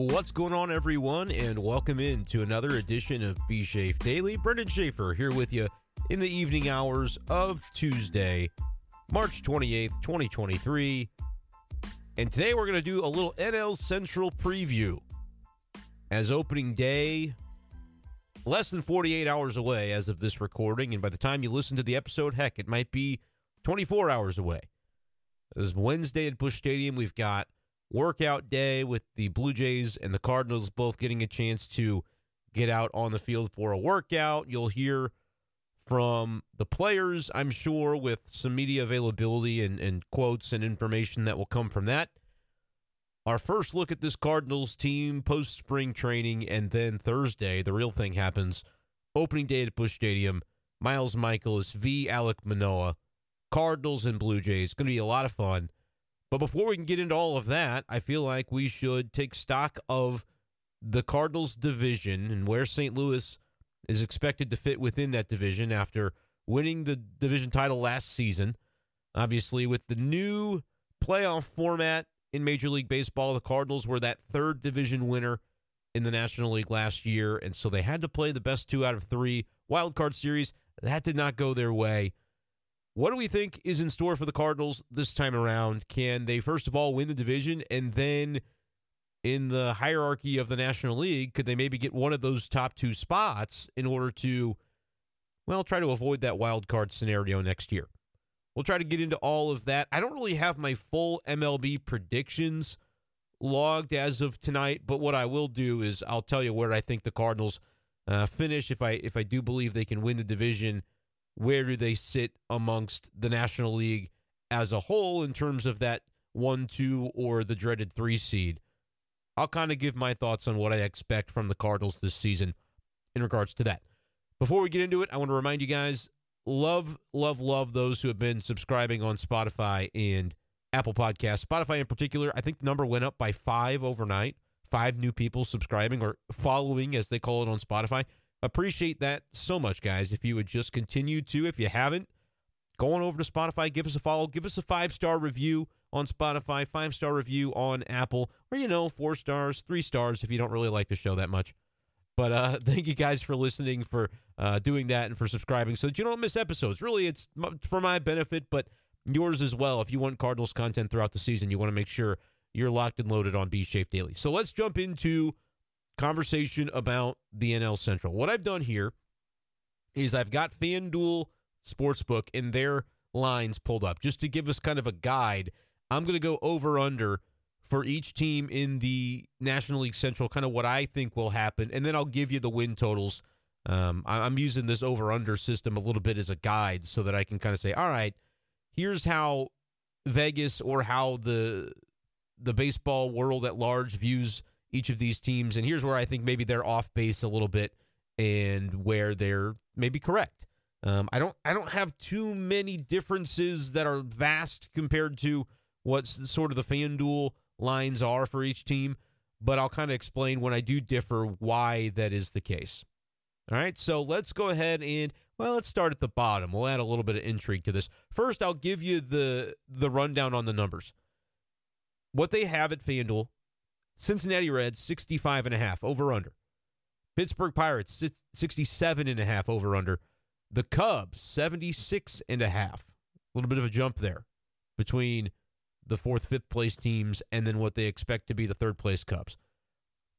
What's going on, everyone, and welcome in to another edition of B Shafe Daily. Brenden Schaeffer here with you in the evening hours of Tuesday, March 28th, 2023. And today we're going to do a little NL Central preview as opening day less than 48 hours away as of this recording. And by the time you listen to the episode, heck, it might be 24 hours away. As Wednesday at Busch Stadium, we've got workout day with the Blue Jays and the Cardinals both getting a chance to get out on the field for a workout. You'll hear from the players, I'm sure, with some media availability and, and quotes and information that will come from that. Our first look at this Cardinals team post spring training, and then Thursday, the real thing happens. Opening day at Busch Stadium. Miles Mikolas v. Alek Manoah. Cardinals and Blue Jays. Going to be a lot of fun. But before we can get into all of that, I feel like we should take stock of the Cardinals division and where St. Louis is expected to fit within that division after winning the division title last season. Obviously, with the new playoff format in Major League Baseball, the Cardinals were that third division winner in the National League last year, and so they had to play the best two out of three wild card series. That did not go their way. What do we think is in store for the Cardinals this time around? Can they, first of all, win the division? And then in the hierarchy of the National League, could they maybe get one of those top two spots in order to, well, try to avoid that wild card scenario next year? We'll try to get into all of that. I don't really have my full MLB predictions logged as of tonight, but what I will do is I'll tell you where I think the Cardinals uh, finish if I if I do believe they can win the division where do they sit amongst the National League as a whole in terms of that one, two, or the dreaded three seed? I'll kind of give my thoughts on what I expect from the Cardinals this season in regards to that. Before we get into it, I want to remind you guys love, love, love those who have been subscribing on Spotify and Apple Podcasts. Spotify in particular, I think the number went up by five overnight. Five new people subscribing or following, as they call it on Spotify. Appreciate that so much, guys. If you would just continue to, if you haven't, go on over to Spotify, give us a follow, give us a five star review on Spotify, five star review on Apple, or you know, four stars, three stars if you don't really like the show that much. But uh, thank you guys for listening, for uh, doing that, and for subscribing so that you don't miss episodes. Really, it's for my benefit, but yours as well. If you want Cardinals content throughout the season, you want to make sure you're locked and loaded on B Shafe Daily. So let's jump into conversation about the NL Central. What I've done here is I've got FanDuel Sportsbook and their lines pulled up just to give us kind of a guide. I'm going to go over under for each team in the National League Central, kind of what I think will happen, and then I'll give you the win totals. Um, I'm using this over under system a little bit as a guide so that I can kind of say, all right, here's how Vegas or how the the baseball world at large views each of these teams. And here's where I think maybe they're off base a little bit and where they're maybe correct. Um, I don't I don't have too many differences that are vast compared to what's sort of the FanDuel lines are for each team, but I'll kind of explain when I do differ why that is the case. All right, so let's go ahead and well, let's start at the bottom. We'll add a little bit of intrigue to this. First, I'll give you the the rundown on the numbers. What they have at FanDuel Cincinnati Reds 65 and a half over under. Pittsburgh Pirates 67 and a half over under. The Cubs 76 and a half. A little bit of a jump there between the fourth, fifth place teams and then what they expect to be the third place Cubs.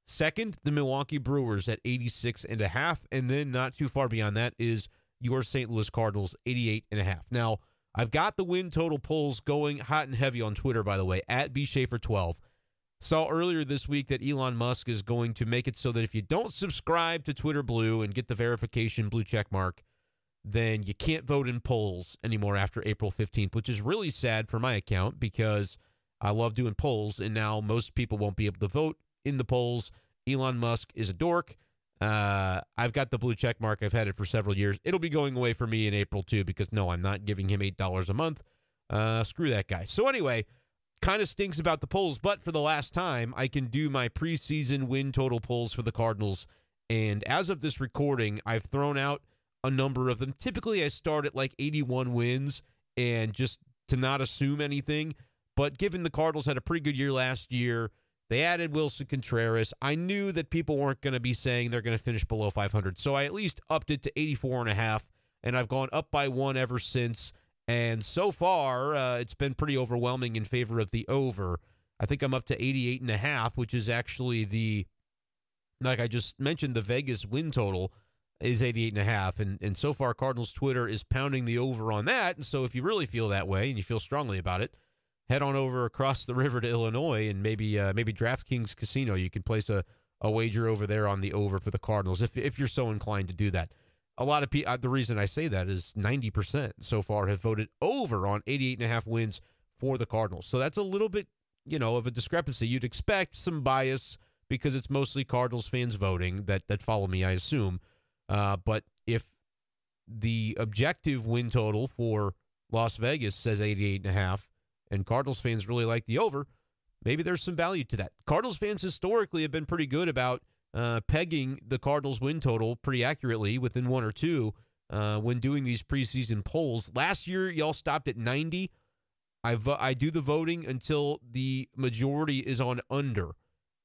Second, the Milwaukee Brewers at 86 and a half. And then not too far beyond that is your St. Louis Cardinals 88 and a half. Now, I've got the win total polls going hot and heavy on Twitter, by the way, at B Schaeffer 12. Saw earlier this week that Elon Musk is going to make it so that if you don't subscribe to Twitter Blue and get the verification blue check mark, then you can't vote in polls anymore after April 15th, which is really sad for my account because I love doing polls, and now most people won't be able to vote in the polls. Elon Musk is a dork. Uh, I've got the blue check mark. I've had it for several years. It'll be going away for me in April too because no, I'm not giving him eight dollars a month. Uh, screw that guy. So anyway, kind of stinks about the polls, but for the last time, I can do my preseason win total polls for the Cardinals. And as of this recording, I've thrown out a number of them. Typically, I start at like 81 wins and just to not assume anything. But given the Cardinals had a pretty good year last year, They added Willson Contreras. I knew that people weren't going to be saying they're going to finish below 500. So I at least upped it to 84 and a half and I've gone up by one ever since. And so far, uh, it's been pretty overwhelming in favor of the over. I think I'm up to 88 and a half, which is actually the, like I just mentioned, the Vegas win total is 88 and a half. And, and so far, Cardinals Twitter is pounding the over on that. And so if you really feel that way and you feel strongly about it, head on over across the river to Illinois and maybe uh, maybe DraftKings Casino. You can place a, a wager over there on the over for the Cardinals if, if you're so inclined to do that a lot of people, uh, the reason I say that is 90% so far have voted over on 88 and a half wins for the Cardinals. So that's a little bit, you know, of a discrepancy. You'd expect some bias because it's mostly Cardinals fans voting that, that follow me, I assume. Uh, but if the objective win total for Las Vegas says 88 and a half and Cardinals fans really like the over, maybe there's some value to that. Cardinals fans historically have been pretty good about uh, pegging the Cardinals win total pretty accurately within one or two uh, when doing these preseason polls. Last year, y'all stopped at 90. I, vo- I do the voting until the majority is on under,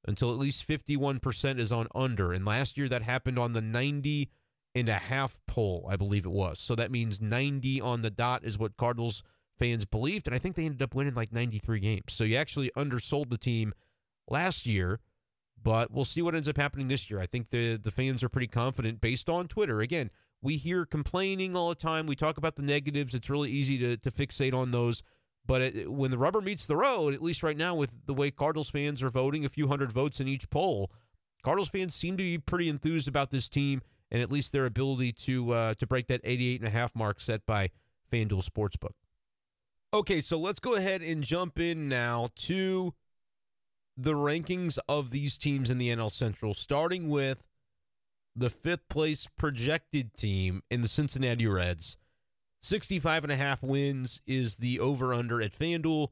until at least 51% is on under. And last year, that happened on the 90 and a half poll, I believe it was. So that means 90 on the dot is what Cardinals fans believed. And I think they ended up winning like 93 games. So you actually undersold the team last year. But we'll see what ends up happening this year. I think the the fans are pretty confident based on Twitter. Again, we hear complaining all the time. We talk about the negatives. It's really easy to to fixate on those. But it, when the rubber meets the road, at least right now with the way Cardinals fans are voting, a few hundred votes in each poll, Cardinals fans seem to be pretty enthused about this team and at least their ability to uh, to break that 88 and a half mark set by FanDuel Sportsbook. Okay, so let's go ahead and jump in now to the rankings of these teams in the NL Central, starting with the fifth place projected team in the Cincinnati Reds. 65 and a half wins is the over under at FanDuel.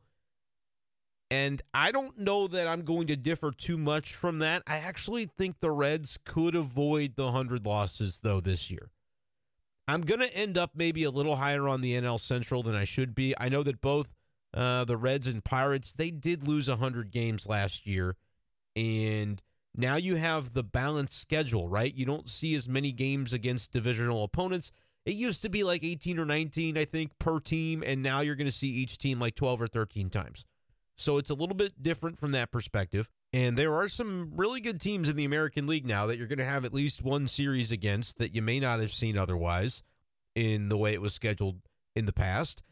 And I don't know that I'm going to differ too much from that. I actually think the Reds could avoid the 100 losses, though, this year. I'm going to end up maybe a little higher on the NL Central than I should be. I know that both uh, the Reds and Pirates, they did lose 100 games last year. And now you have the balanced schedule, right? You don't see as many games against divisional opponents. It used to be like 18 or 19, I think, per team. And now you're going to see each team like 12 or 13 times. So it's a little bit different from that perspective. And there are some really good teams in the American League now that you're going to have at least one series against that you may not have seen otherwise in the way it was scheduled in the past.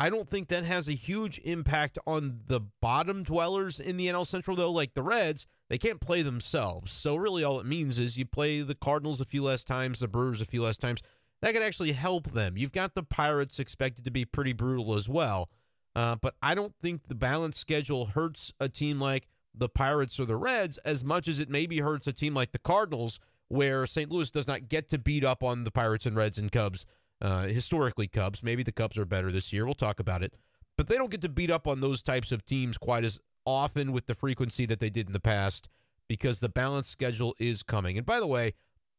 I don't think that has a huge impact on the bottom dwellers in the NL Central, though. Like the Reds, they can't play themselves. So, really, all it means is you play the Cardinals a few less times, the Brewers a few less times. That could actually help them. You've got the Pirates expected to be pretty brutal as well. Uh, but I don't think the balanced schedule hurts a team like the Pirates or the Reds as much as it maybe hurts a team like the Cardinals, where St. Louis does not get to beat up on the Pirates and Reds and Cubs uh, historically, Cubs. Maybe the Cubs are better this year. We'll talk about it. But they don't get to beat up on those types of teams quite as often with the frequency that they did in the past because the balanced schedule is coming. And by the way,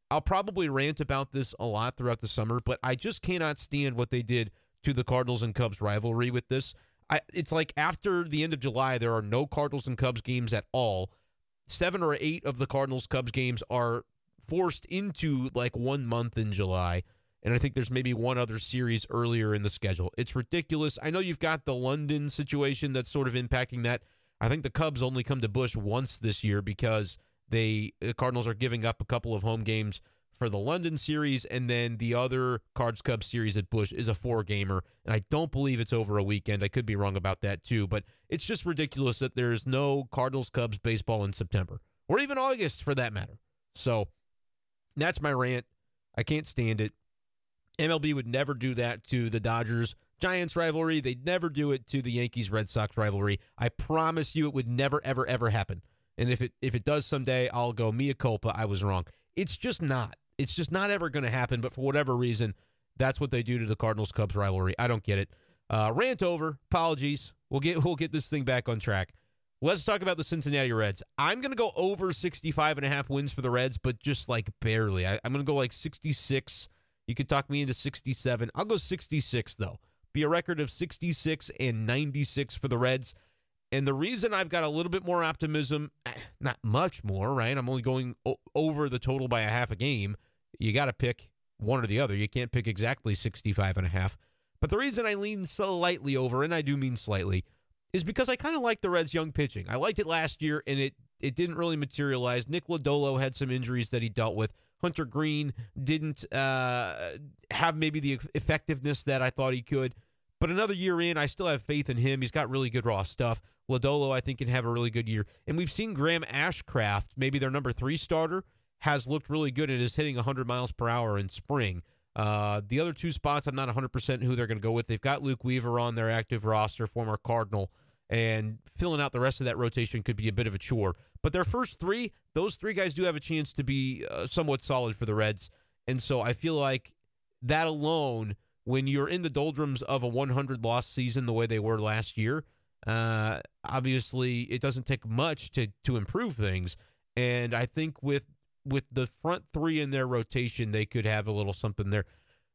I'll probably rant about this a lot throughout the summer, but I just cannot stand what they did to the Cardinals and Cubs rivalry with this. I, it's like after the end of July, there are no Cardinals and Cubs games at all. Seven or eight of the Cardinals Cubs games are forced into like one month in July. And I think there's maybe one other series earlier in the schedule. It's ridiculous. I know you've got the London situation that's sort of impacting that. I think the Cubs only come to Busch once this year because they the Cardinals are giving up a couple of home games for the London series, and then the other Cards Cubs series at Busch is a four gamer, and I don't believe it's over a weekend. I could be wrong about that too, but it's just ridiculous that there's no Cardinals Cubs baseball in September or even August for that matter. So that's my rant. I can't stand it. MLB would never do that to the Dodgers Giants rivalry. They'd never do it to the Yankees Red Sox rivalry. I promise you it would never ever ever happen. And if it if it does someday, I'll go mea culpa, I was wrong. It's just not. It's just not ever going to happen, but for whatever reason, that's what they do to the Cardinals Cubs rivalry. I don't get it. Uh, rant over. Apologies. We'll get we'll get this thing back on track. Let's talk about the Cincinnati Reds. I'm going to go over 65 and a half wins for the Reds, but just like barely. I, I'm going to go like 66 you could talk me into 67. I'll go 66, though. Be a record of 66 and 96 for the Reds. And the reason I've got a little bit more optimism, eh, not much more, right? I'm only going o- over the total by a half a game. You got to pick one or the other. You can't pick exactly 65 and a half. But the reason I lean slightly over, and I do mean slightly, is because I kind of like the Reds' young pitching. I liked it last year, and it it didn't really materialize. Nick Lodolo had some injuries that he dealt with. Hunter Greene didn't uh, have maybe the effectiveness that I thought he could. But another year in, I still have faith in him. He's got really good raw stuff. Lodolo, I think, can have a really good year. And we've seen Graham Ashcraft, maybe their number three starter, has looked really good and is hitting 100 miles per hour in spring. Uh, the other two spots, I'm not 100% who they're going to go with. They've got Luke Weaver on their active roster, former Cardinal, and filling out the rest of that rotation could be a bit of a chore. But their first three, those three guys do have a chance to be uh, somewhat solid for the Reds. And so I feel like that alone, when you're in the doldrums of a 100 loss season the way they were last year, uh, obviously it doesn't take much to to improve things. And I think with with the front three in their rotation, they could have a little something there.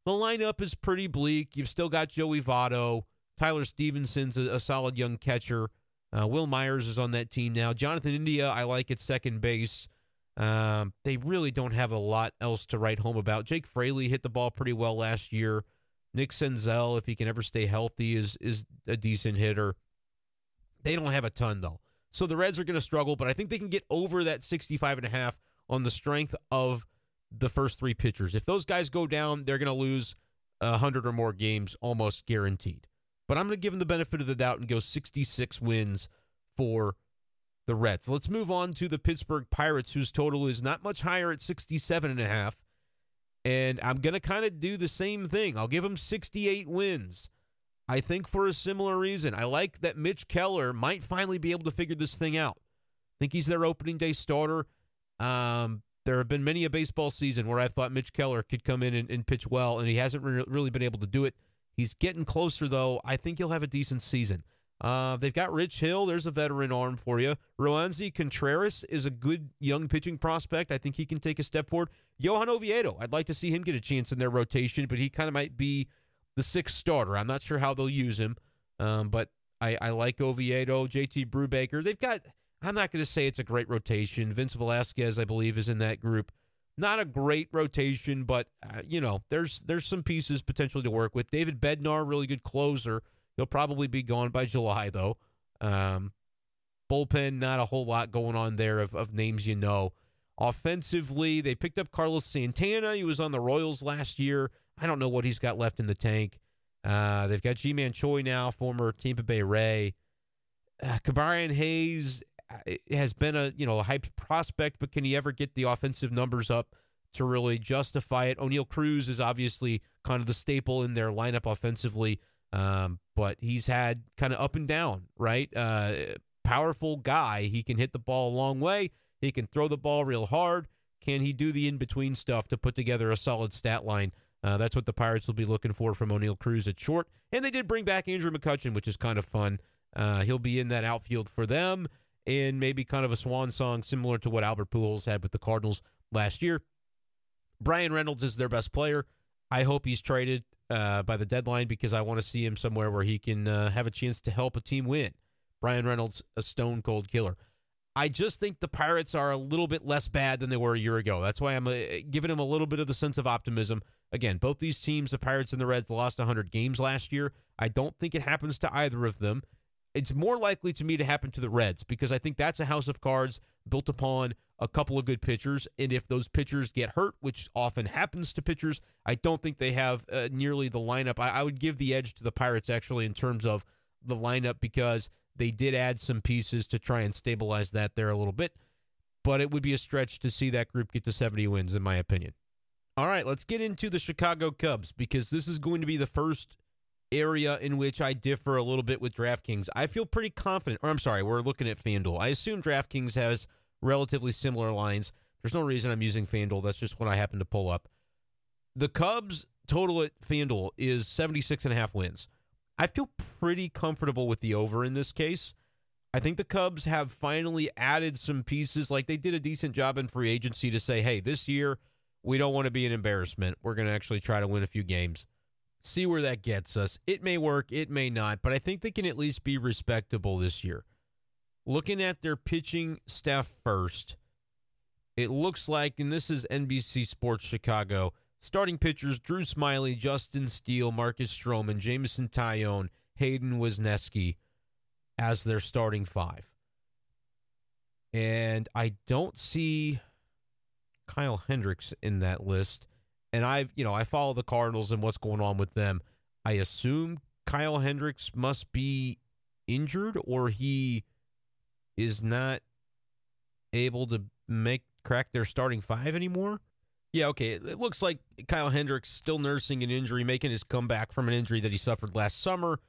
The lineup is pretty bleak. You've still got Joey Votto. Tyler Stephenson's a, a solid young catcher. Uh, Wil Myers is on that team now. Jonathan India, I like at second base. Um, they really don't have a lot else to write home about. Jake Fraley hit the ball pretty well last year. Nick Senzel, if he can ever stay healthy, is is a decent hitter. They don't have a ton though. So the Reds are going to struggle, but I think they can get over that 65 and a half on the strength of the first three pitchers. If those guys go down, they're going to lose 100 or more games almost guaranteed. But I'm going to give him the benefit of the doubt and go 66 wins for the Reds. Let's move on to the Pittsburgh Pirates, whose total is not much higher at 67 and a half. And I'm going to kind of do the same thing. I'll give them 68 wins. I think for a similar reason. I like that Mitch Keller might finally be able to figure this thing out. I think he's their opening day starter. Um, there have been many a baseball season where I thought Mitch Keller could come in and, and pitch well, and he hasn't re- really been able to do it. He's getting closer, though. I think he'll have a decent season. Uh, they've got Rich Hill. There's a veteran arm for you. Roansy Contreras is a good young pitching prospect. I think he can take a step forward. Johan Oviedo, I'd like to see him get a chance in their rotation, but he kind of might be the sixth starter. I'm not sure how they'll use him, um, but I, I like Oviedo, JT Brubaker. They've got I'm not going to say it's a great rotation. Vince Velasquez, I believe, is in that group. Not a great rotation, but uh, you know, there's there's some pieces potentially to work with. David Bednar, really good closer. He'll probably be gone by July though. Um, bullpen, not a whole lot going on there of, of names you know. Offensively, they picked up Carlos Santana. He was on the Royals last year. I don't know what he's got left in the tank. Uh, they've got Ji-Man Choi now, former Tampa Bay Ray. Uh, Ke'Bryan Hayes has been a you know a hyped prospect, but can he ever get the offensive numbers up to really justify it? Oneil Cruz is obviously kind of the staple in their lineup offensively, um, but he's had kind of up and down, right? Uh, powerful guy. He can hit the ball a long way. He can throw the ball real hard. Can he do the in between stuff to put together a solid stat line? Uh, that's what the Pirates will be looking for from Oneil Cruz at short. And they did bring back Andrew McCutchen, which is kind of fun. Uh, he'll be in that outfield for them in maybe kind of a swan song similar to what Albert Pujols had with the Cardinals last year. Bryan Reynolds is their best player. I hope he's traded uh, by the deadline because I want to see him somewhere where he can uh, have a chance to help a team win. Bryan Reynolds, a stone cold killer. I just think the Pirates are a little bit less bad than they were a year ago. That's why I'm uh, giving them a little bit of the sense of optimism. Again, both these teams, the Pirates and the Reds, lost 100 games last year. I don't think it happens to either of them it's more likely to me to happen to the Reds because I think that's a house of cards built upon a couple of good pitchers. And if those pitchers get hurt, which often happens to pitchers, I don't think they have uh, nearly the lineup. I, I would give the edge to the Pirates actually in terms of the lineup because they did add some pieces to try and stabilize that there a little bit. But it would be a stretch to see that group get to 70 wins, in my opinion. All right, let's get into the Chicago Cubs because this is going to be the first area in which I differ a little bit with DraftKings. I feel pretty confident, or I'm sorry, we're looking at FanDuel. I assume DraftKings has relatively similar lines. There's no reason I'm using FanDuel. That's just what I happen to pull up. The Cubs total at FanDuel is 76 and a half wins. I feel pretty comfortable with the over in this case. I think the Cubs have finally added some pieces. Like they did a decent job in free agency to say, hey, this year we don't want to be an embarrassment. We're going to actually try to win a few games see where that gets us. It may work, it may not, but I think they can at least be respectable this year. looking at their pitching staff first, it looks like, and this is NBC Sports Chicago, starting pitchers Drew Smyly, Justin Steele, Marcus Stroman, Jameson Taillon, Hayden Wesneski as their starting five. And I don't see Kyle Hendricks in that list. And I've, you know, I follow the Cardinals and what's going on with them. I assume Kyle Hendricks must be injured or he is not able to make crack their starting five anymore. Yeah, okay. It looks like Kyle Hendricks still nursing an injury, making his comeback from an injury that he suffered last summer.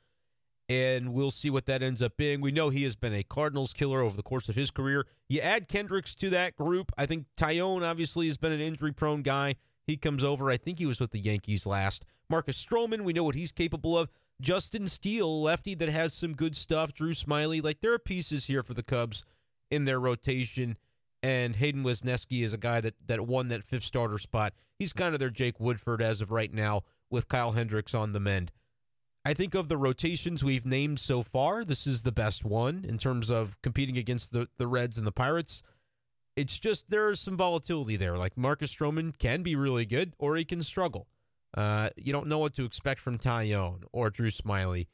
And we'll see what that ends up being. We know he has been a Cardinals killer over the course of his career. You add Hendricks to that group. I think Taillon obviously has been an injury prone guy. He comes over. I think he was with the Yankees last. Marcus Stroman, we know what he's capable of. Justin Steele, lefty that has some good stuff. Drew Smyly, Like there are pieces here for the Cubs in their rotation and Hayden Wesneski is a guy that that won that fifth starter spot. He's kind of their Jake Woodford as of right now, with Kyle Hendricks on the mend. I think of the rotations we've named so far, this is the best one in terms of competing against the, the Reds and the Pirates. It's just there's some volatility there. Like Marcus Stroman can be really good or he can struggle. Uh, you don't know what to expect from Taillon or Drew Smyly.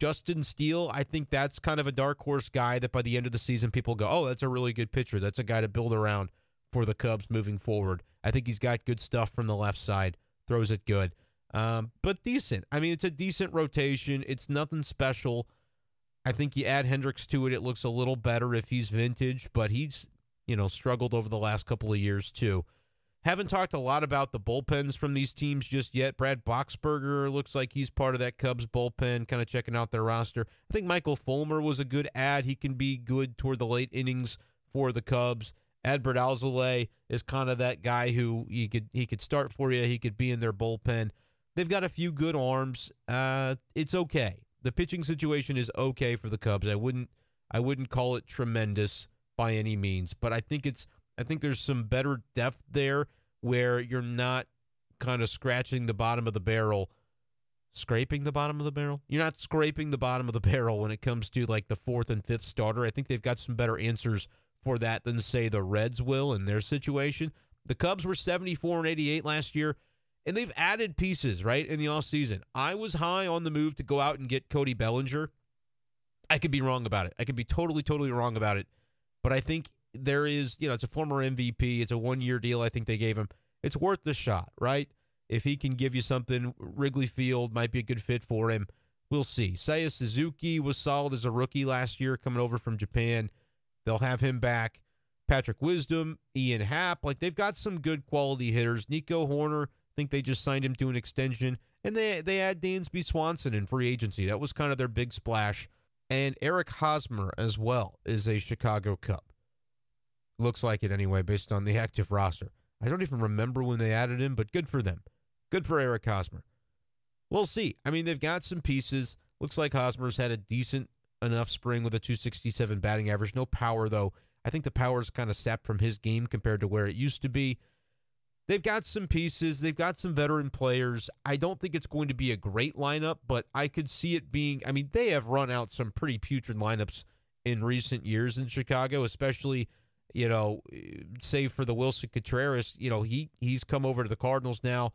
Justin Steele, I think that's kind of a dark horse guy that by the end of the season, people go, oh, that's a really good pitcher. That's a guy to build around for the Cubs moving forward. I think he's got good stuff from the left side, throws it good, um, but decent. I mean, it's a decent rotation. It's nothing special. I think you add Hendricks to it, it looks a little better if he's vintage, but he's, you know, struggled over the last couple of years too. Haven't talked a lot about the bullpens from these teams just yet. Brad Boxberger looks like he's part of that Cubs bullpen, kind of checking out their roster. I think Michael Fulmer was a good ad. He can be good toward the late innings for the Cubs. Adbert Alzolay is kind of that guy who he could he could start for you. He could be in their bullpen. They've got a few good arms. Uh, it's okay. The pitching situation is okay for the Cubs. I wouldn't I wouldn't call it tremendous by any means, but I think it's I think there's some better depth there where you're not kind of scratching the bottom of the barrel, scraping the bottom of the barrel. You're not scraping the bottom of the barrel when it comes to like the fourth and fifth starter. I think they've got some better answers for that than say the Reds will in their situation. The Cubs were 74 and 88 last year, and they've added pieces, right, in the offseason. I was high on the move to go out and get Cody Bellinger. I could be wrong about it. I could be totally, totally wrong about it. But I think there is, you know, it's a former MVP. It's a one year deal. I think they gave him. It's worth the shot, right? If he can give you something, Wrigley Field might be a good fit for him. We'll see. Seiya Suzuki was solid as a rookie last year, coming over from Japan. They'll have him back. Patrick Wisdom, Ian Happ, like they've got some good quality hitters. Nico Hoerner, I think they just signed him to an extension, and they they add Dansby Swanson in free agency. That was kind of their big splash. And Eric Hosmer as well is a Chicago Cub. Looks like it anyway, based on the active roster. I don't even remember when they added him, but good for them. Good for Eric Hosmer. We'll see. I mean, they've got some pieces. Looks like Hosmer's had a decent enough spring with a 267 batting average. No power, though. I think the power is kind of sapped from his game compared to where it used to be. They've got some pieces. They've got some veteran players. I don't think it's going to be a great lineup, but I could see it being. I mean, they have run out some pretty putrid lineups in recent years in Chicago, especially you know, save for the Willson Contreras, you know, he he's come over to the Cardinals now.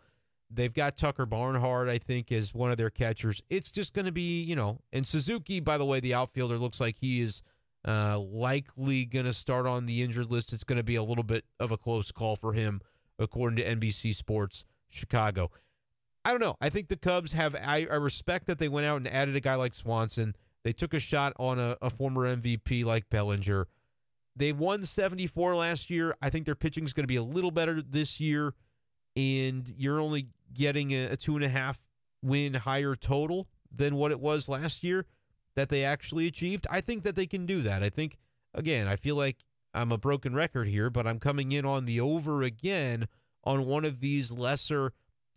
They've got Tucker Barnhart, I think, as one of their catchers. It's just going to be, you know, and Suzuki, by the way, the outfielder looks like he is uh, likely going to start on the injured list. It's going to be a little bit of a close call for him, according to NBC Sports Chicago. I don't know. I think the Cubs have. I, I respect that they went out and added a guy like Swanson. They took a shot on a, a former MVP like Bellinger. They won 74 last year. I think their pitching is going to be a little better this year, and you're only getting a, a two and a half win higher total than what it was last year that they actually achieved. I think that they can do that. I think, again, I feel like I'm a broken record here, but I'm coming in on the over again on one of these lesser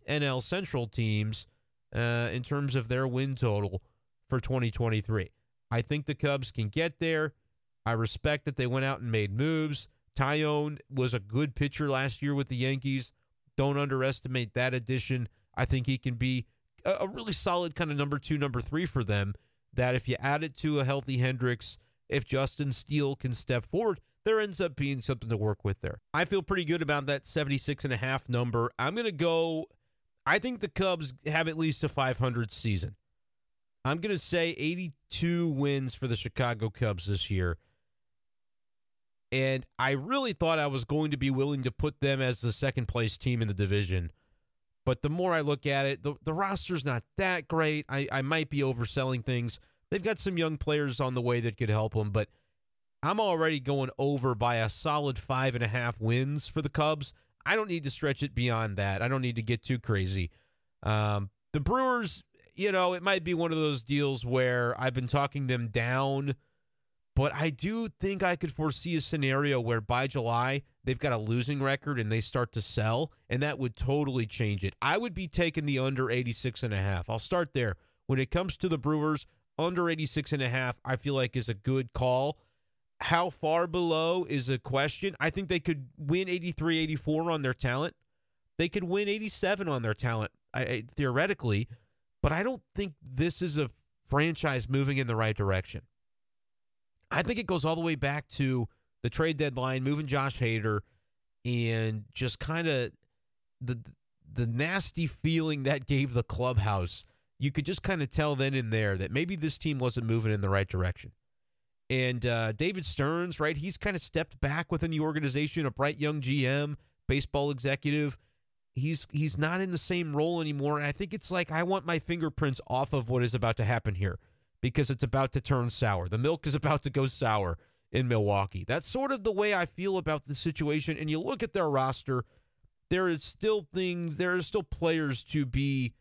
NL Central teams uh, in terms of their win total for 2023. I think the Cubs can get there. I respect that they went out and made moves. Taillon was a good pitcher last year with the Yankees. Don't underestimate that addition. I think he can be a, really solid kind of number two, number three for them. That if you add it to a healthy Hendricks, if Justin Steele can step forward, there ends up being something to work with there. I feel pretty good about that 76 and a half number. I'm going to go I think the Cubs have at least a 500 season. I'm going to say 82 wins for the Chicago Cubs this year. And I really thought I was going to be willing to put them as the second place team in the division. But the more I look at it, the, the roster's not that great. I, I might be overselling things. They've got some young players on the way that could help them, but I'm already going over by a solid five and a half wins for the Cubs. I don't need to stretch it beyond that. I don't need to get too crazy. Um, the Brewers, you know, it might be one of those deals where I've been talking them down, but I do think I could foresee a scenario where by July they've got a losing record and they start to sell, and that would totally change it. I would be taking the under 86 and a half. I'll start there. When it comes to the Brewers, under 86 and a half, I feel like is a good call. How far below is a question. I think they could win 83 84 on their talent. They could win 87 on their talent, I, I, theoretically, but I don't think this is a franchise moving in the right direction. I think it goes all the way back to the trade deadline, moving Josh Hader, and just kind of the the nasty feeling that gave the clubhouse. You could just kind of tell then and there that maybe this team wasn't moving in the right direction. And uh, David Stearns, right? He's kind of stepped back within the organization, a bright young GM, baseball executive. He's he's not in the same role anymore. And I think it's like I want my fingerprints off of what is about to happen here because it's about to turn sour. The milk is about to go sour in Milwaukee. That's sort of the way I feel about the situation. And you look at their roster, there is still things, there are still players to be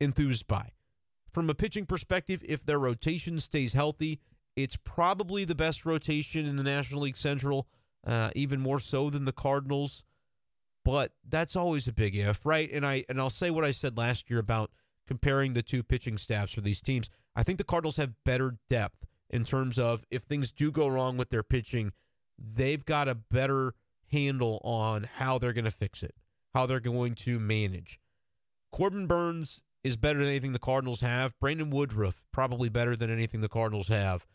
enthused by. From a pitching perspective, if their rotation stays healthy, it's probably the best rotation in the National League Central, uh, even more so than the Cardinals. But that's always a big if, right? And I and I'll say what I said last year about comparing the two pitching staffs for these teams. I think the Cardinals have better depth in terms of if things do go wrong with their pitching, they've got a better handle on how they're going to fix it, how they're going to manage. Corbin Burnes is better than anything the Cardinals have. Brandon Woodruff probably better than anything the Cardinals have.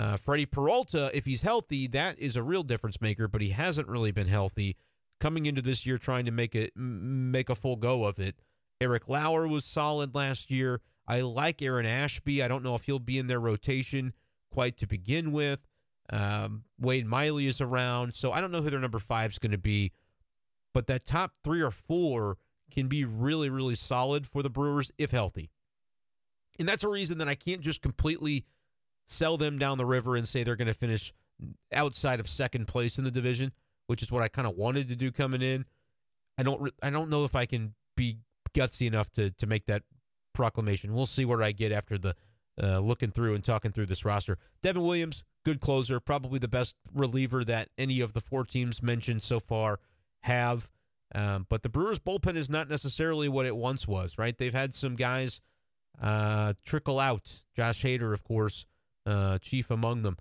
Uh, Freddy Peralta, if he's healthy, that is a real difference maker, but he hasn't really been healthy. Coming into this year, trying to make it make a full go of it. Eric Lauer was solid last year. I like Aaron Ashby. I don't know if he'll be in their rotation quite to begin with. Um, Wade Miley is around, so I don't know who their number five is going to be. But that top three or four can be really, really solid for the Brewers if healthy. And that's a reason that I can't just completely sell them down the river and say they're going to finish outside of second place in the division, which is what I kind of wanted to do coming in. I don't I don't know if I can be gutsy enough to to make that proclamation. We'll see where I get after the uh, looking through and talking through this roster. Devin Williams, good closer, probably the best reliever that any of the four teams mentioned so far have. Um, but the Brewers bullpen is not necessarily what it once was, right? They've had some guys uh, trickle out. Josh Hader, of course, uh, chief among them.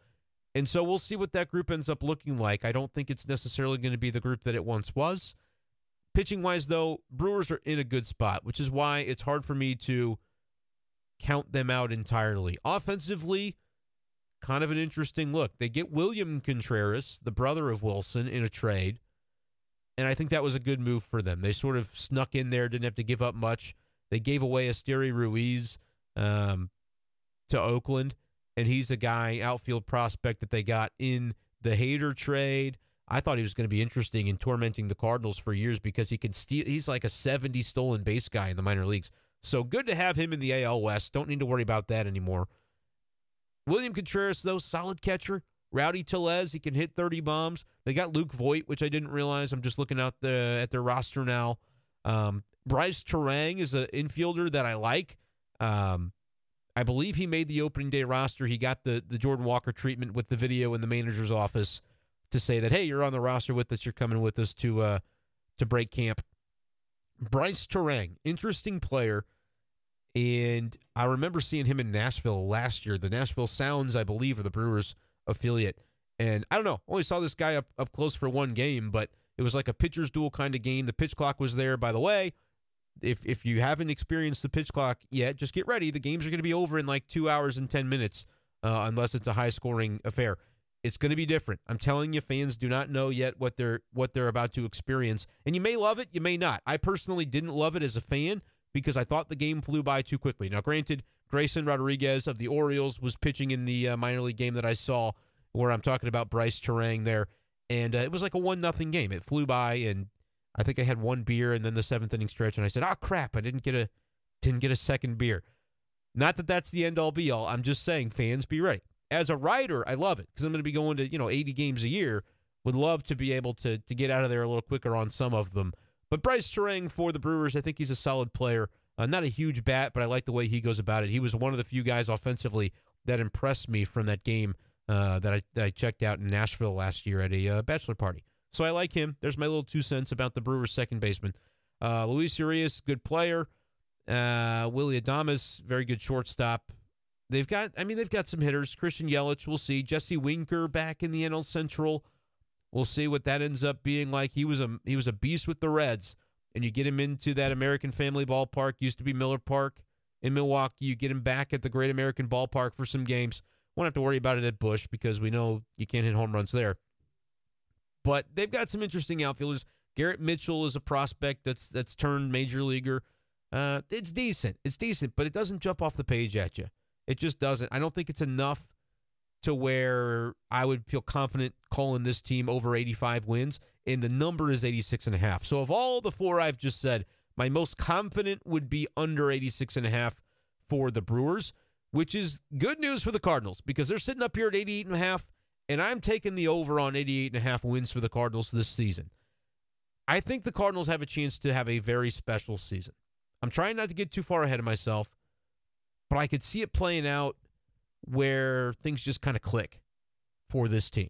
And so we'll see what that group ends up looking like. I don't think it's necessarily going to be the group that it once was. Pitching wise, though, Brewers are in a good spot, which is why it's hard for me to count them out entirely. Offensively, kind of an interesting look. They get William Contreras, the brother of Willson, in a trade. And I think that was a good move for them. They sort of snuck in there, didn't have to give up much. They gave away Esteury Ruiz um, to Oakland and he's a guy outfield prospect that they got in the Hader trade. I thought he was going to be interesting in tormenting the Cardinals for years because he can steal. He's like a 70 stolen base guy in the minor leagues. So good to have him in the AL West. Don't need to worry about that anymore. William Contreras, though, solid catcher. Rowdy Tellez, he can hit 30 bombs. They got Luke Voit, which I didn't realize. I'm just looking out the, at their roster now. Um, Brice Turang is an infielder that I like. Um, I believe he made the opening day roster. He got the the Jordan Walker treatment with the video in the manager's office to say that hey, you're on the roster with us. You're coming with us to uh to break camp. Brice Turang, interesting player. And I remember seeing him in Nashville last year. The Nashville Sounds, I believe, are the Brewers affiliate. And I don't know, only saw this guy up, up close for one game, but it was like a pitcher's duel kind of game. The pitch clock was there, by the way if if you haven't experienced the pitch clock yet, just get ready. The games are going to be over in like two hours and ten minutes uh, unless it's a high scoring affair. It's going to be different. I'm telling you, fans do not know yet what they're what they're about to experience, and you may love it, you may not. I personally didn't love it as a fan because I thought the game flew by too quickly. Now, granted, Grayson Rodriguez of the Orioles was pitching in the uh, minor league game that I saw, where I'm talking about Brice Turang there, and uh, it was like a one nothing game. It flew by, and I think I had one beer, and then the seventh inning stretch, and I said, "Oh crap, I didn't get a didn't get a second beer." Not that that's the end all be all. I'm just saying, fans, be ready as a writer, I love it because I'm going to be going to you know 80 games a year. Would love to be able to to get out of there a little quicker on some of them. But Brice Turang for the Brewers, I think he's a solid player. Uh, not a huge bat, but I like the way he goes about it. He was one of the few guys offensively that impressed me from that game uh, that, I, that I checked out in Nashville last year at a uh, bachelor party. So I like him. There's my little two cents about the Brewers' second baseman. Uh, Luis Urias, good player. Uh, Willy Adames, very good shortstop. They've got, I mean, they've got some hitters. Christian Yelich, we'll see. Jesse Winker back in the NL Central. We'll see what that ends up being like. He was a he was a beast with the Reds, and you get him into that American Family Ballpark. Used to be Miller Park in Milwaukee. You get him back at the Great American Ballpark for some games. Won't have to worry about it at Busch because we know you can't hit home runs there. But they've got some interesting outfielders. Garrett Mitchell is a prospect that's that's turned major leaguer. Uh, it's decent. It's decent, but it doesn't jump off the page at you. It just doesn't. I don't think it's enough to where I would feel confident calling this team over 85 wins, and the number is 86 and a half. So of all the four I've just said, my most confident would be under 86 and a half for the Brewers, which is good news for the Cardinals because they're sitting up here at 88 and a half, and I'm taking the over on 88 and a half wins for the Cardinals this season. I think the Cardinals have a chance to have a very special season. I'm trying not to get too far ahead of myself but I could see it playing out where things just kind of click for this team.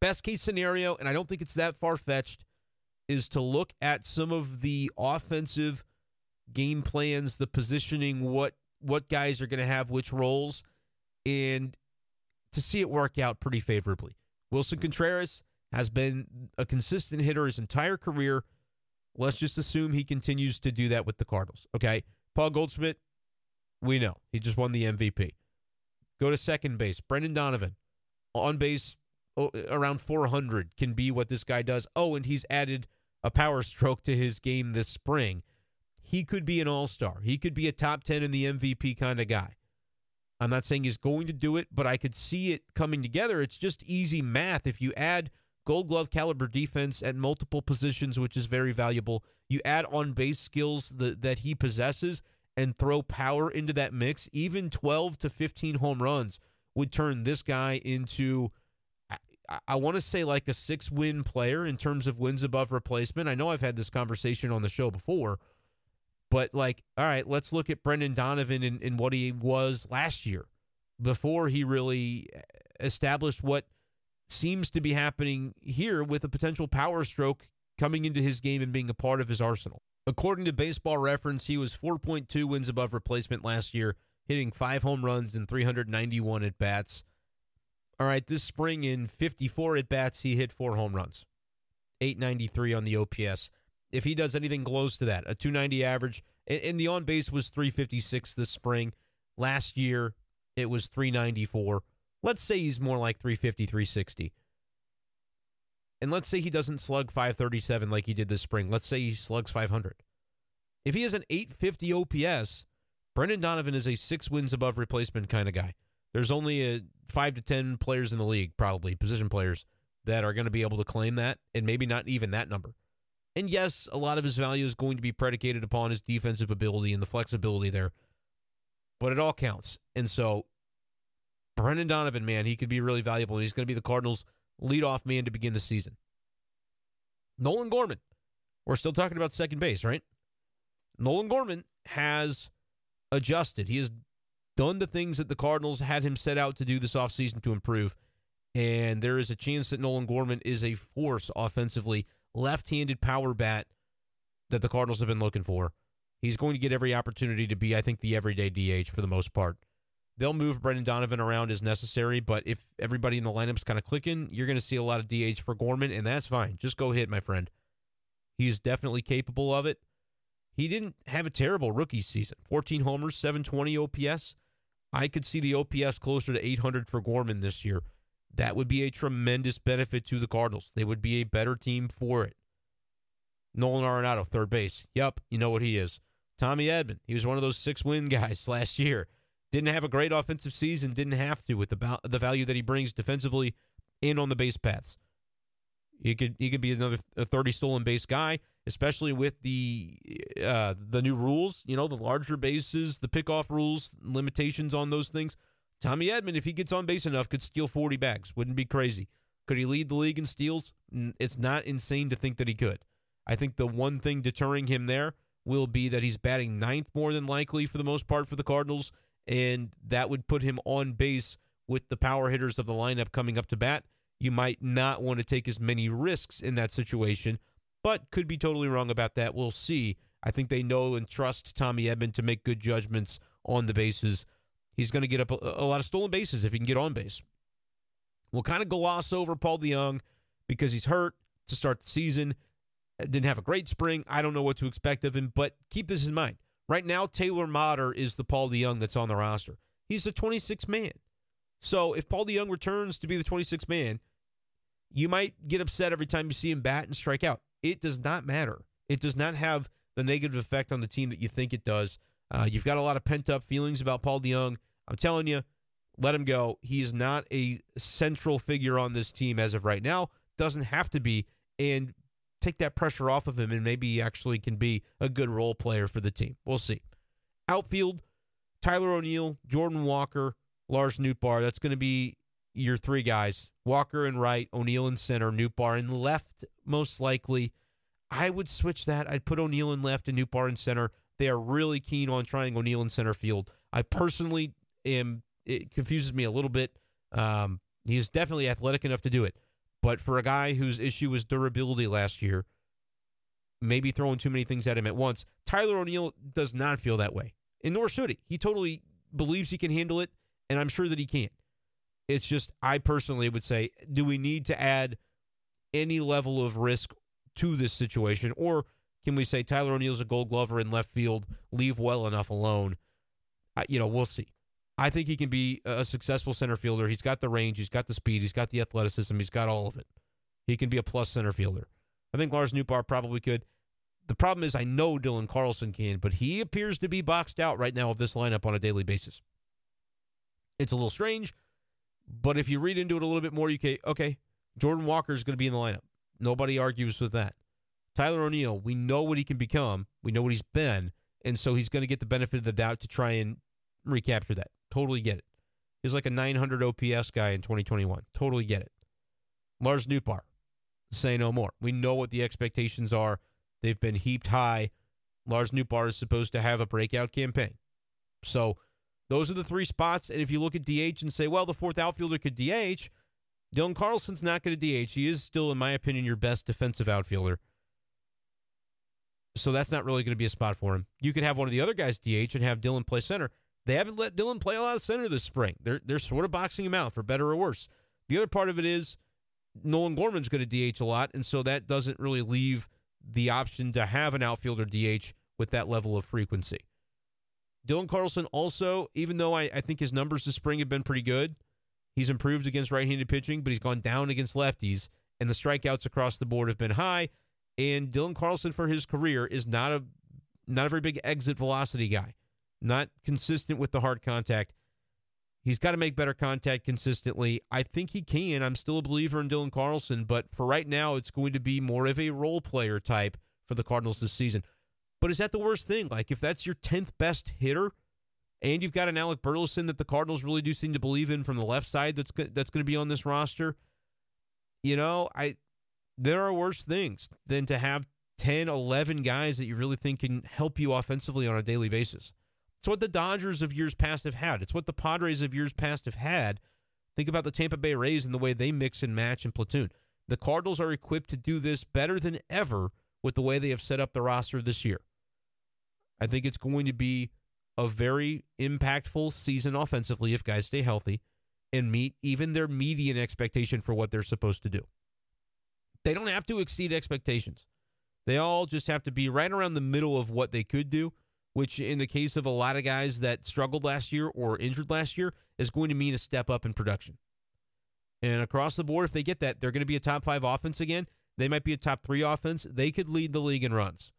Best case scenario, and I don't think it's that far fetched, is to look at some of the offensive game plans, the positioning, what what guys are going to have which roles, and to see it work out pretty favorably. Willson Contreras has been a consistent hitter his entire career. Let's just assume he continues to do that with the Cardinals. Okay. Paul Goldschmidt, we know. He just won the MVP. Go to second base. Brendan Donovan on base oh, around 400 can be what this guy does. Oh, and he's added a power stroke to his game this spring. He could be an all star. He could be a top 10 in the MVP kind of guy. I'm not saying he's going to do it, but I could see it coming together. It's just easy math. If you add gold glove caliber defense at multiple positions, which is very valuable, you add on base skills that, that he possesses, and throw power into that mix, even 12 to 15 home runs would turn this guy into, I, I want to say, like a six win player in terms of wins above replacement. I know I've had this conversation on the show before, but like, all right, let's look at Brendan Donovan and, and what he was last year before he really eh, established what seems to be happening here with a potential power stroke coming into his game and being a part of his arsenal. According to baseball reference, he was 4.2 wins above replacement last year, hitting five home runs and 391 at bats. All right, this spring in 54 at bats, he hit four home runs, 893 on the OPS. If he does anything close to that, a 290 average, and the on base was 356 this spring. Last year, it was 394. Let's say he's more like 350, 360 and let's say he doesn't slug 537 like he did this spring. Let's say he slugs 500. If he has an 850 OPS, Brendan Donovan is a six wins above replacement kind of guy. There's only a five to 10 players in the league, probably position players, that are going to be able to claim that, and maybe not even that number. And yes, a lot of his value is going to be predicated upon his defensive ability and the flexibility there, but it all counts. And so, Brendan Donovan, man, he could be really valuable, and he's going to be the Cardinals' leadoff man to begin the season. Nolan Gorman. We're still talking about second base, right? Nolan Gorman has adjusted. He has done the things that the Cardinals had him set out to do this offseason to improve. And there is a chance that Nolan Gorman is a force offensively, left handed power bat that the Cardinals have been looking for. He's going to get every opportunity to be, I think, the everyday DH for the most part. They'll move Brendan Donovan around as necessary, but if everybody in the lineup's kind of clicking, you're going to see a lot of DH for Gorman, and that's fine. Just go hit, my friend. He's definitely capable of it. He didn't have a terrible rookie season 14 homers, 720 OPS. I could see the OPS closer to 800 for Gorman this year. That would be a tremendous benefit to the Cardinals. They would be a better team for it. Nolan Arenado, third base. Yep, you know what he is. Tommy Edman, he was one of those six win guys last year. Didn't have a great offensive season, didn't have to with the, the value that he brings defensively and on the base paths. He could he could be another 30 stolen base guy, especially with the uh, the new rules. You know, the larger bases, the pickoff rules, limitations on those things. Tommy Edman, if he gets on base enough, could steal 40 bags. Wouldn't be crazy. Could he lead the league in steals? It's not insane to think that he could. I think the one thing deterring him there will be that he's batting ninth more than likely for the most part for the Cardinals, and that would put him on base with the power hitters of the lineup coming up to bat you might not want to take as many risks in that situation, but could be totally wrong about that. We'll see. I think they know and trust Tommy Edman to make good judgments on the bases. He's going to get up a, a, lot of stolen bases if he can get on base. We'll kind of gloss over Paul DeJong because he's hurt to start the season. Didn't have a great spring. I don't know what to expect of him, but keep this in mind. Right now, Taylor Motter is the Paul DeJong that's on the roster. He's the 26 man. So if Paul DeJong returns to be the 26 man, you might get upset every time you see him bat and strike out. It does not matter. It does not have the negative effect on the team that you think it does. Uh, you've got a lot of pent up feelings about Paul DeJong. I'm telling you, let him go. He is not a central figure on this team as of right now. Doesn't have to be. And take that pressure off of him, and maybe he actually can be a good role player for the team. We'll see. Outfield, Tyler O'Neill, Jordan Walker, Lars Nootbaar. That's going to be your three guys Walker and right, O'Neill in center, Nootbaar in left, most likely. I would switch that. I'd put O'Neill in left and Nootbaar in center. They are really keen on trying O'Neill in center field. I personally am, it confuses me a little bit. Um, he is definitely athletic enough to do it. But for a guy whose issue was durability last year, maybe throwing too many things at him at once, Tyler O'Neill does not feel that way. And nor should he. He totally believes he can handle it, and I'm sure that he can. It's just, I personally would say, do we need to add any level of risk to this situation? Or can we say Tyler O'Neill's a gold glover in left field, leave well enough alone? Uh, you know, we'll see. I think he can be a successful center fielder. He's got the range, he's got the speed, he's got the athleticism, he's got all of it. He can be a plus center fielder. I think Lars Nootbaar probably could. The problem is, I know Dylan Carlson can, but he appears to be boxed out right now of this lineup on a daily basis. It's a little strange. But if you read into it a little bit more, you can okay, Jordan Walker is going to be in the lineup. Nobody argues with that. Tyler O'Neill, we know what he can become. We know what he's been, and so he's going to get the benefit of the doubt to try and recapture that. Totally get it. He's like a 900 OPS guy in 2021. Totally get it. Lars Nootbaar, say no more. We know what the expectations are. They've been heaped high. Lars Nootbaar is supposed to have a breakout campaign. So those are the three spots. And if you look at DH and say, well, the fourth outfielder could DH, Dylan Carlson's not going to DH. He is still, in my opinion, your best defensive outfielder. So that's not really going to be a spot for him. You could have one of the other guys DH and have Dylan play center. They haven't let Dylan play a lot of center this spring. They're they're sort of boxing him out for better or worse. The other part of it is Nolan Gorman's going to DH a lot, and so that doesn't really leave the option to have an outfielder DH with that level of frequency. Dylan Carlson also, even though I, I think his numbers this spring have been pretty good, he's improved against right handed pitching, but he's gone down against lefties, and the strikeouts across the board have been high. And Dylan Carlson, for his career, is not a not a very big exit velocity guy, not consistent with the hard contact. He's got to make better contact consistently. I think he can. I'm still a believer in Dylan Carlson, but for right now, it's going to be more of a role player type for the Cardinals this season. But is that the worst thing? Like, if that's your 10th best hitter, and you've got an Alec Burleson that the Cardinals really do seem to believe in from the left side that's that's going to be on this roster, you know, I there are worse things than to have 10, 11 guys that you really think can help you offensively on a daily basis. It's what the Dodgers of years past have had. It's what the Padres of years past have had. Think about the Tampa Bay Rays and the way they mix and match and platoon. The Cardinals are equipped to do this better than ever with the way they have set up the roster this year. I think it's going to be a very impactful season offensively if guys stay healthy and meet even their median expectation for what they're supposed to do. They don't have to exceed expectations. They all just have to be right around the middle of what they could do, which in the case of a lot of guys that struggled last year or injured last year is going to mean a step up in production. And across the board, if they get that, they're going to be a top five offense again. They might be a top three offense. They could lead the league in runs.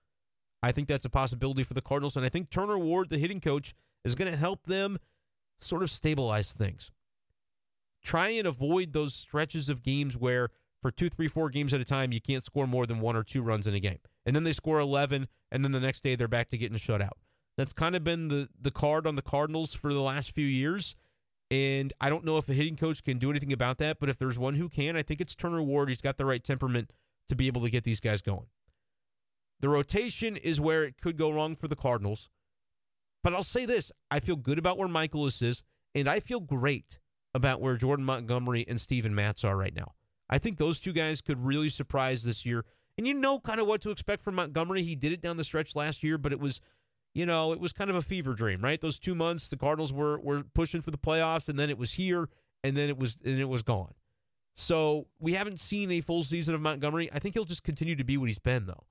I think that's a possibility for the Cardinals. And I think Turner Ward, the hitting coach, is going to help them sort of stabilize things. Try and avoid those stretches of games where for two, three, four games at a time, you can't score more than one or two runs in a game. And then they score 11, and then the next day they're back to getting shut out. That's kind of been the, the card on the Cardinals for the last few years. And I don't know if a hitting coach can do anything about that, but if there's one who can, I think it's Turner Ward. He's got the right temperament to be able to get these guys going. The rotation is where it could go wrong for the Cardinals. But I'll say this I feel good about where Mikolas is, and I feel great about where Jordan Montgomery and Steven Matz are right now. I think those two guys could really surprise this year. And you know kind of what to expect from Montgomery. He did it down the stretch last year, but it was you know, it was kind of a fever dream, right? Those two months, the Cardinals were were pushing for the playoffs, and then it was here, and then it was and it was gone. So we haven't seen a full season of Montgomery. I think he'll just continue to be what he's been, though,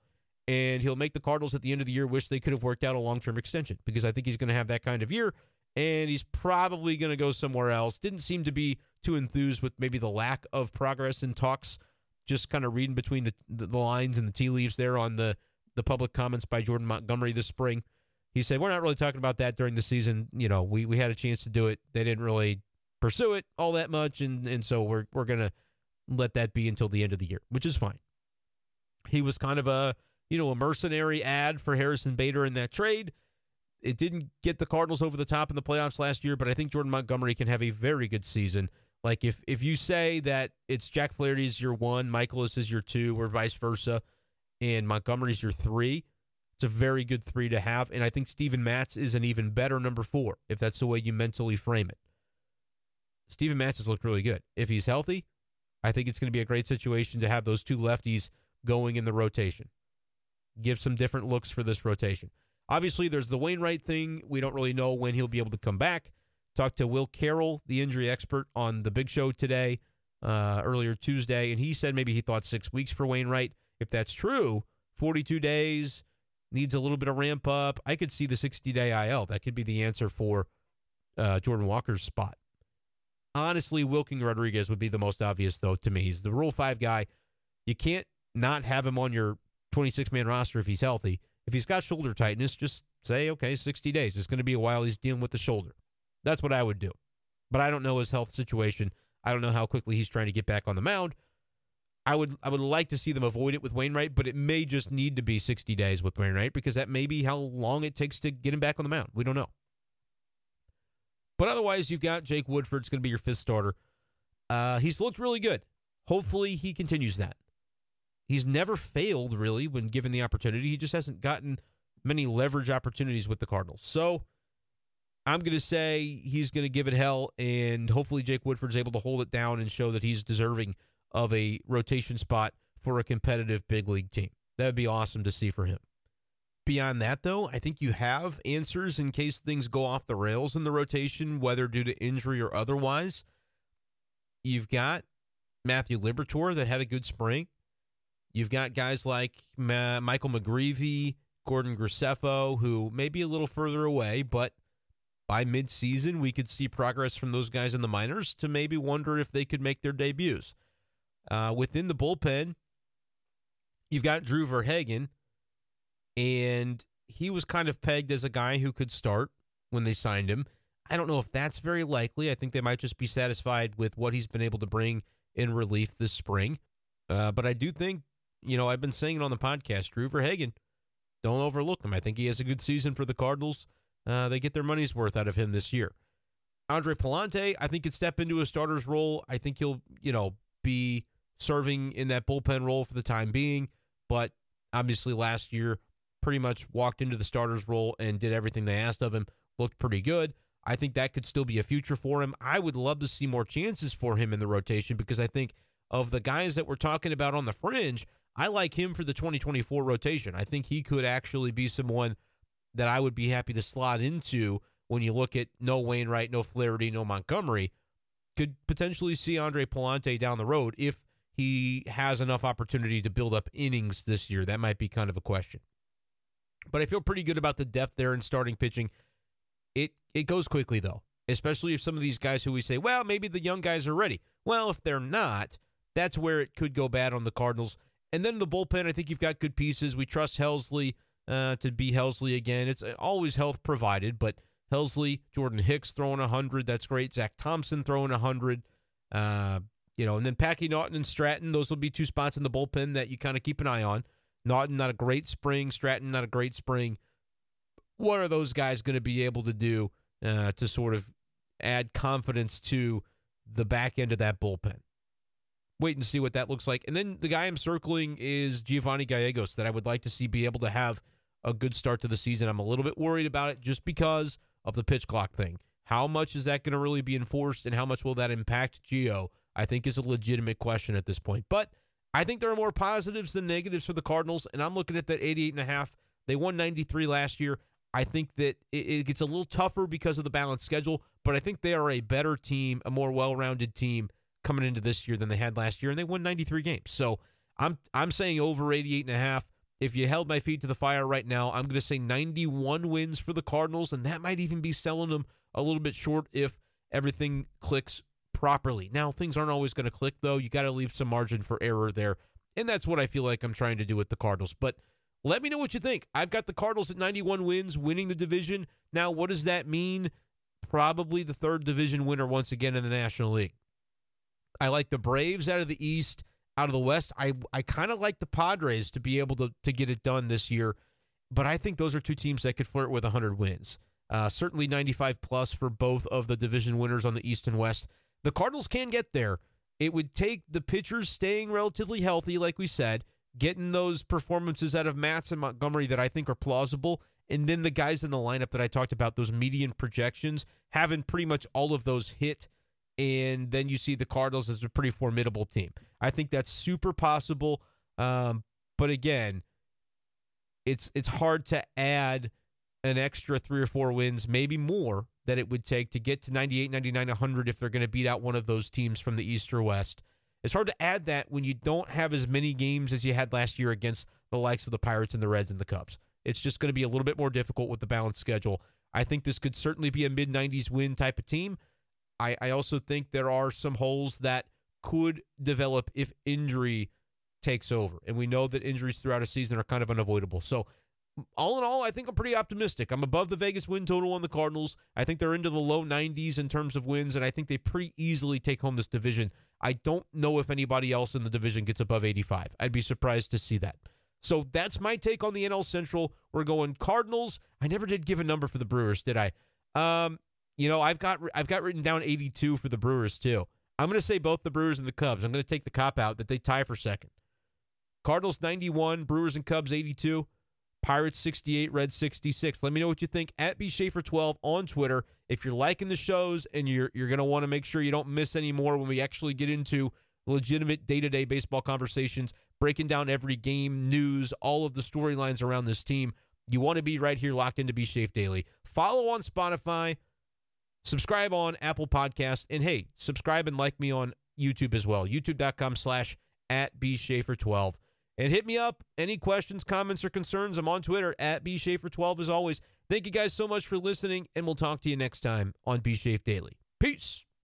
and he'll make the Cardinals at the end of the year wish they could have worked out a long term extension because I think he's going to have that kind of year, and he's probably going to go somewhere else. Didn't seem to be too enthused with maybe the lack of progress in talks. Just kind of reading between the, the, lines and the tea leaves there on the the public comments by Jordan Montgomery this spring he said, We're not really talking about that during the season. You know, we, we had a chance to do it. They didn't really pursue it all that much. And, and so we're, we're going to let that be until the end of the year, which is fine. He was kind of a, you know, a mercenary ad for Harrison Bader in that trade. It didn't get the Cardinals over the top in the playoffs last year, but I think Jordan Montgomery can have a very good season. Like if if you say that it's Jack Flaherty's your one, Mikolas is your two, or vice versa, and Montgomery's your three, it's a very good three to have. And I think Steven Matz is an even better number four, if that's the way you mentally frame it. Steven Matz has looked really good. If he's healthy, I think it's going to be a great situation to have those two lefties going in the rotation. Give some different looks for this rotation. Obviously, there's the Wainwright thing. We don't really know when he'll be able to come back. Talked to Will Carroll, the injury expert, on the big show today, uh, earlier Tuesday, and he said maybe he thought six weeks for Wainwright. If that's true, 42 days, needs a little bit of ramp up. I could see the 60 day IL. That could be the answer for uh, Jordan Walker's spot. Honestly, Wilking Rodriguez would be the most obvious, though, to me. He's the Rule 5 guy. You can't not have him on your 26 man roster if he's healthy. If he's got shoulder tightness, just say, okay, 60 days. It's going to be a while he's dealing with the shoulder. That's what I would do. But I don't know his health situation. I don't know how quickly he's trying to get back on the mound. I would I would like to see them avoid it with Wainwright, but it may just need to be 60 days with Wainwright because that may be how long it takes to get him back on the mound. We don't know. But otherwise, you've got Jake Woodford's going to be your fifth starter. Uh, he's looked really good. Hopefully, he continues that. He's never failed really when given the opportunity. He just hasn't gotten many leverage opportunities with the Cardinals. So I'm going to say he's going to give it hell, and hopefully Jake Woodford's able to hold it down and show that he's deserving of a rotation spot for a competitive big league team. That would be awesome to see for him. Beyond that, though, I think you have answers in case things go off the rails in the rotation, whether due to injury or otherwise. You've got Matthew Liberatore that had a good spring. You've got guys like Ma- Michael McGreevy, Gordon Graceffo, who may be a little further away, but by midseason, we could see progress from those guys in the minors to maybe wonder if they could make their debuts. Uh, within the bullpen, you've got Drew Verhagen, and he was kind of pegged as a guy who could start when they signed him. I don't know if that's very likely. I think they might just be satisfied with what he's been able to bring in relief this spring. Uh, but I do think, you know, I've been saying it on the podcast, Drew Verhagen, don't overlook him. I think he has a good season for the Cardinals. Uh, they get their money's worth out of him this year. Andre Pallante, I think could step into a starter's role. I think he'll, you know, be serving in that bullpen role for the time being. But obviously, last year, pretty much walked into the starter's role and did everything they asked of him. Looked pretty good. I think that could still be a future for him. I would love to see more chances for him in the rotation because I think of the guys that we're talking about on the fringe, I like him for the 2024 rotation. I think he could actually be someone that I would be happy to slot into when you look at no Wainwright, no Flaherty, no Montgomery. Could potentially see Andre Pallante down the road if he has enough opportunity to build up innings this year? That might be kind of a question. But I feel pretty good about the depth there in starting pitching. It it goes quickly though, especially if some of these guys who we say, well, maybe the young guys are ready. Well, if they're not, that's where it could go bad on the Cardinals. And then the bullpen, I think you've got good pieces. We trust Helsley uh, to be Helsley again. It's always health provided, but Helsley, Jordan Hicks throwing 100. That's great. Zach Thompson throwing 100. Uh, you know, and then Packy Naughton and Stratton. Those will be two spots in the bullpen that you kind of keep an eye on. Naughton, not a great spring. Stratton, not a great spring. What are those guys going to be able to do uh, to sort of add confidence to the back end of that bullpen? Wait and see what that looks like. And then the guy I'm circling is Giovanni Gallegos, that I would like to see be able to have a good start to the season. I'm a little bit worried about it just because of the pitch clock thing. How much is that going to really be enforced and how much will that impact Gio? I think is a legitimate question at this point. But I think there are more positives than negatives for the Cardinals, and I'm looking at that 88 and a half. They won 93 last year. I think that it, gets a little tougher because of the balanced schedule, but I think they are a better team, a more well-rounded team coming into this year than they had last year, and they won 93 games. So I'm I'm saying over 88 and a half. If you held my feet to the fire right now, I'm going to say 91 wins for the Cardinals, and that might even be selling them a little bit short if everything clicks properly. Now, things aren't always going to click, though. You got to leave some margin for error there. And that's what I feel like I'm trying to do with the Cardinals. But let me know what you think. I've got the Cardinals at 91 wins, winning the division. Now, what does that mean? Probably the third division winner once again in the National League. I like the Braves out of the East out of the West. I I kind of like the Padres to be able to to get it done this year, but I think those are two teams that could flirt with 100 wins. Uh, certainly 95 plus for both of the division winners on the East and West. The Cardinals can get there. It would take the pitchers staying relatively healthy, like we said, getting those performances out of Matz and Montgomery that I think are plausible, and then the guys in the lineup that I talked about, those median projections, having pretty much all of those hit and then you see the Cardinals as a pretty formidable team. I think that's super possible. Um, but again, it's it's hard to add an extra three or four wins, maybe more, that it would take to get to 98, 99, 100 if they're going to beat out one of those teams from the East or West. It's hard to add that when you don't have as many games as you had last year against the likes of the Pirates and the Reds and the Cubs. It's just going to be a little bit more difficult with the balanced schedule. I think this could certainly be a mid 90s win type of team. I, I also think there are some holes that could develop if injury takes over. And we know that injuries throughout a season are kind of unavoidable. So, all in all, I think I'm pretty optimistic. I'm above the Vegas win total on the Cardinals. I think they're into the low 90s in terms of wins, and I think they pretty easily take home this division. I don't know if anybody else in the division gets above 85. I'd be surprised to see that. So that's my take on the NL Central. We're going Cardinals. I never did give a number for the Brewers, did I? Um, you know, I've got I've got written down 82 for the Brewers too. I'm going to say both the Brewers and the Cubs. I'm going to take the cop out that they tie for second. Cardinals 91, Brewers and Cubs 82, Pirates 68, Reds 66. Let me know what you think at B Schaeffer 12 on Twitter. If you're liking the shows and you're you're going to want to make sure you don't miss any more when we actually get into legitimate day-to-day baseball conversations, breaking down every game, news, all of the storylines around this team, you want to be right here locked into B Shafe Daily. Follow on Spotify. Subscribe on Apple Podcasts. And hey, subscribe and like me on YouTube as well. YouTube.com slash at bschaeffer12. And hit me up. Any questions, comments, or concerns? I'm on Twitter at bschaeffer12 as always. Thank you guys so much for listening, and we'll talk to you next time on B Shafe Daily. Peace.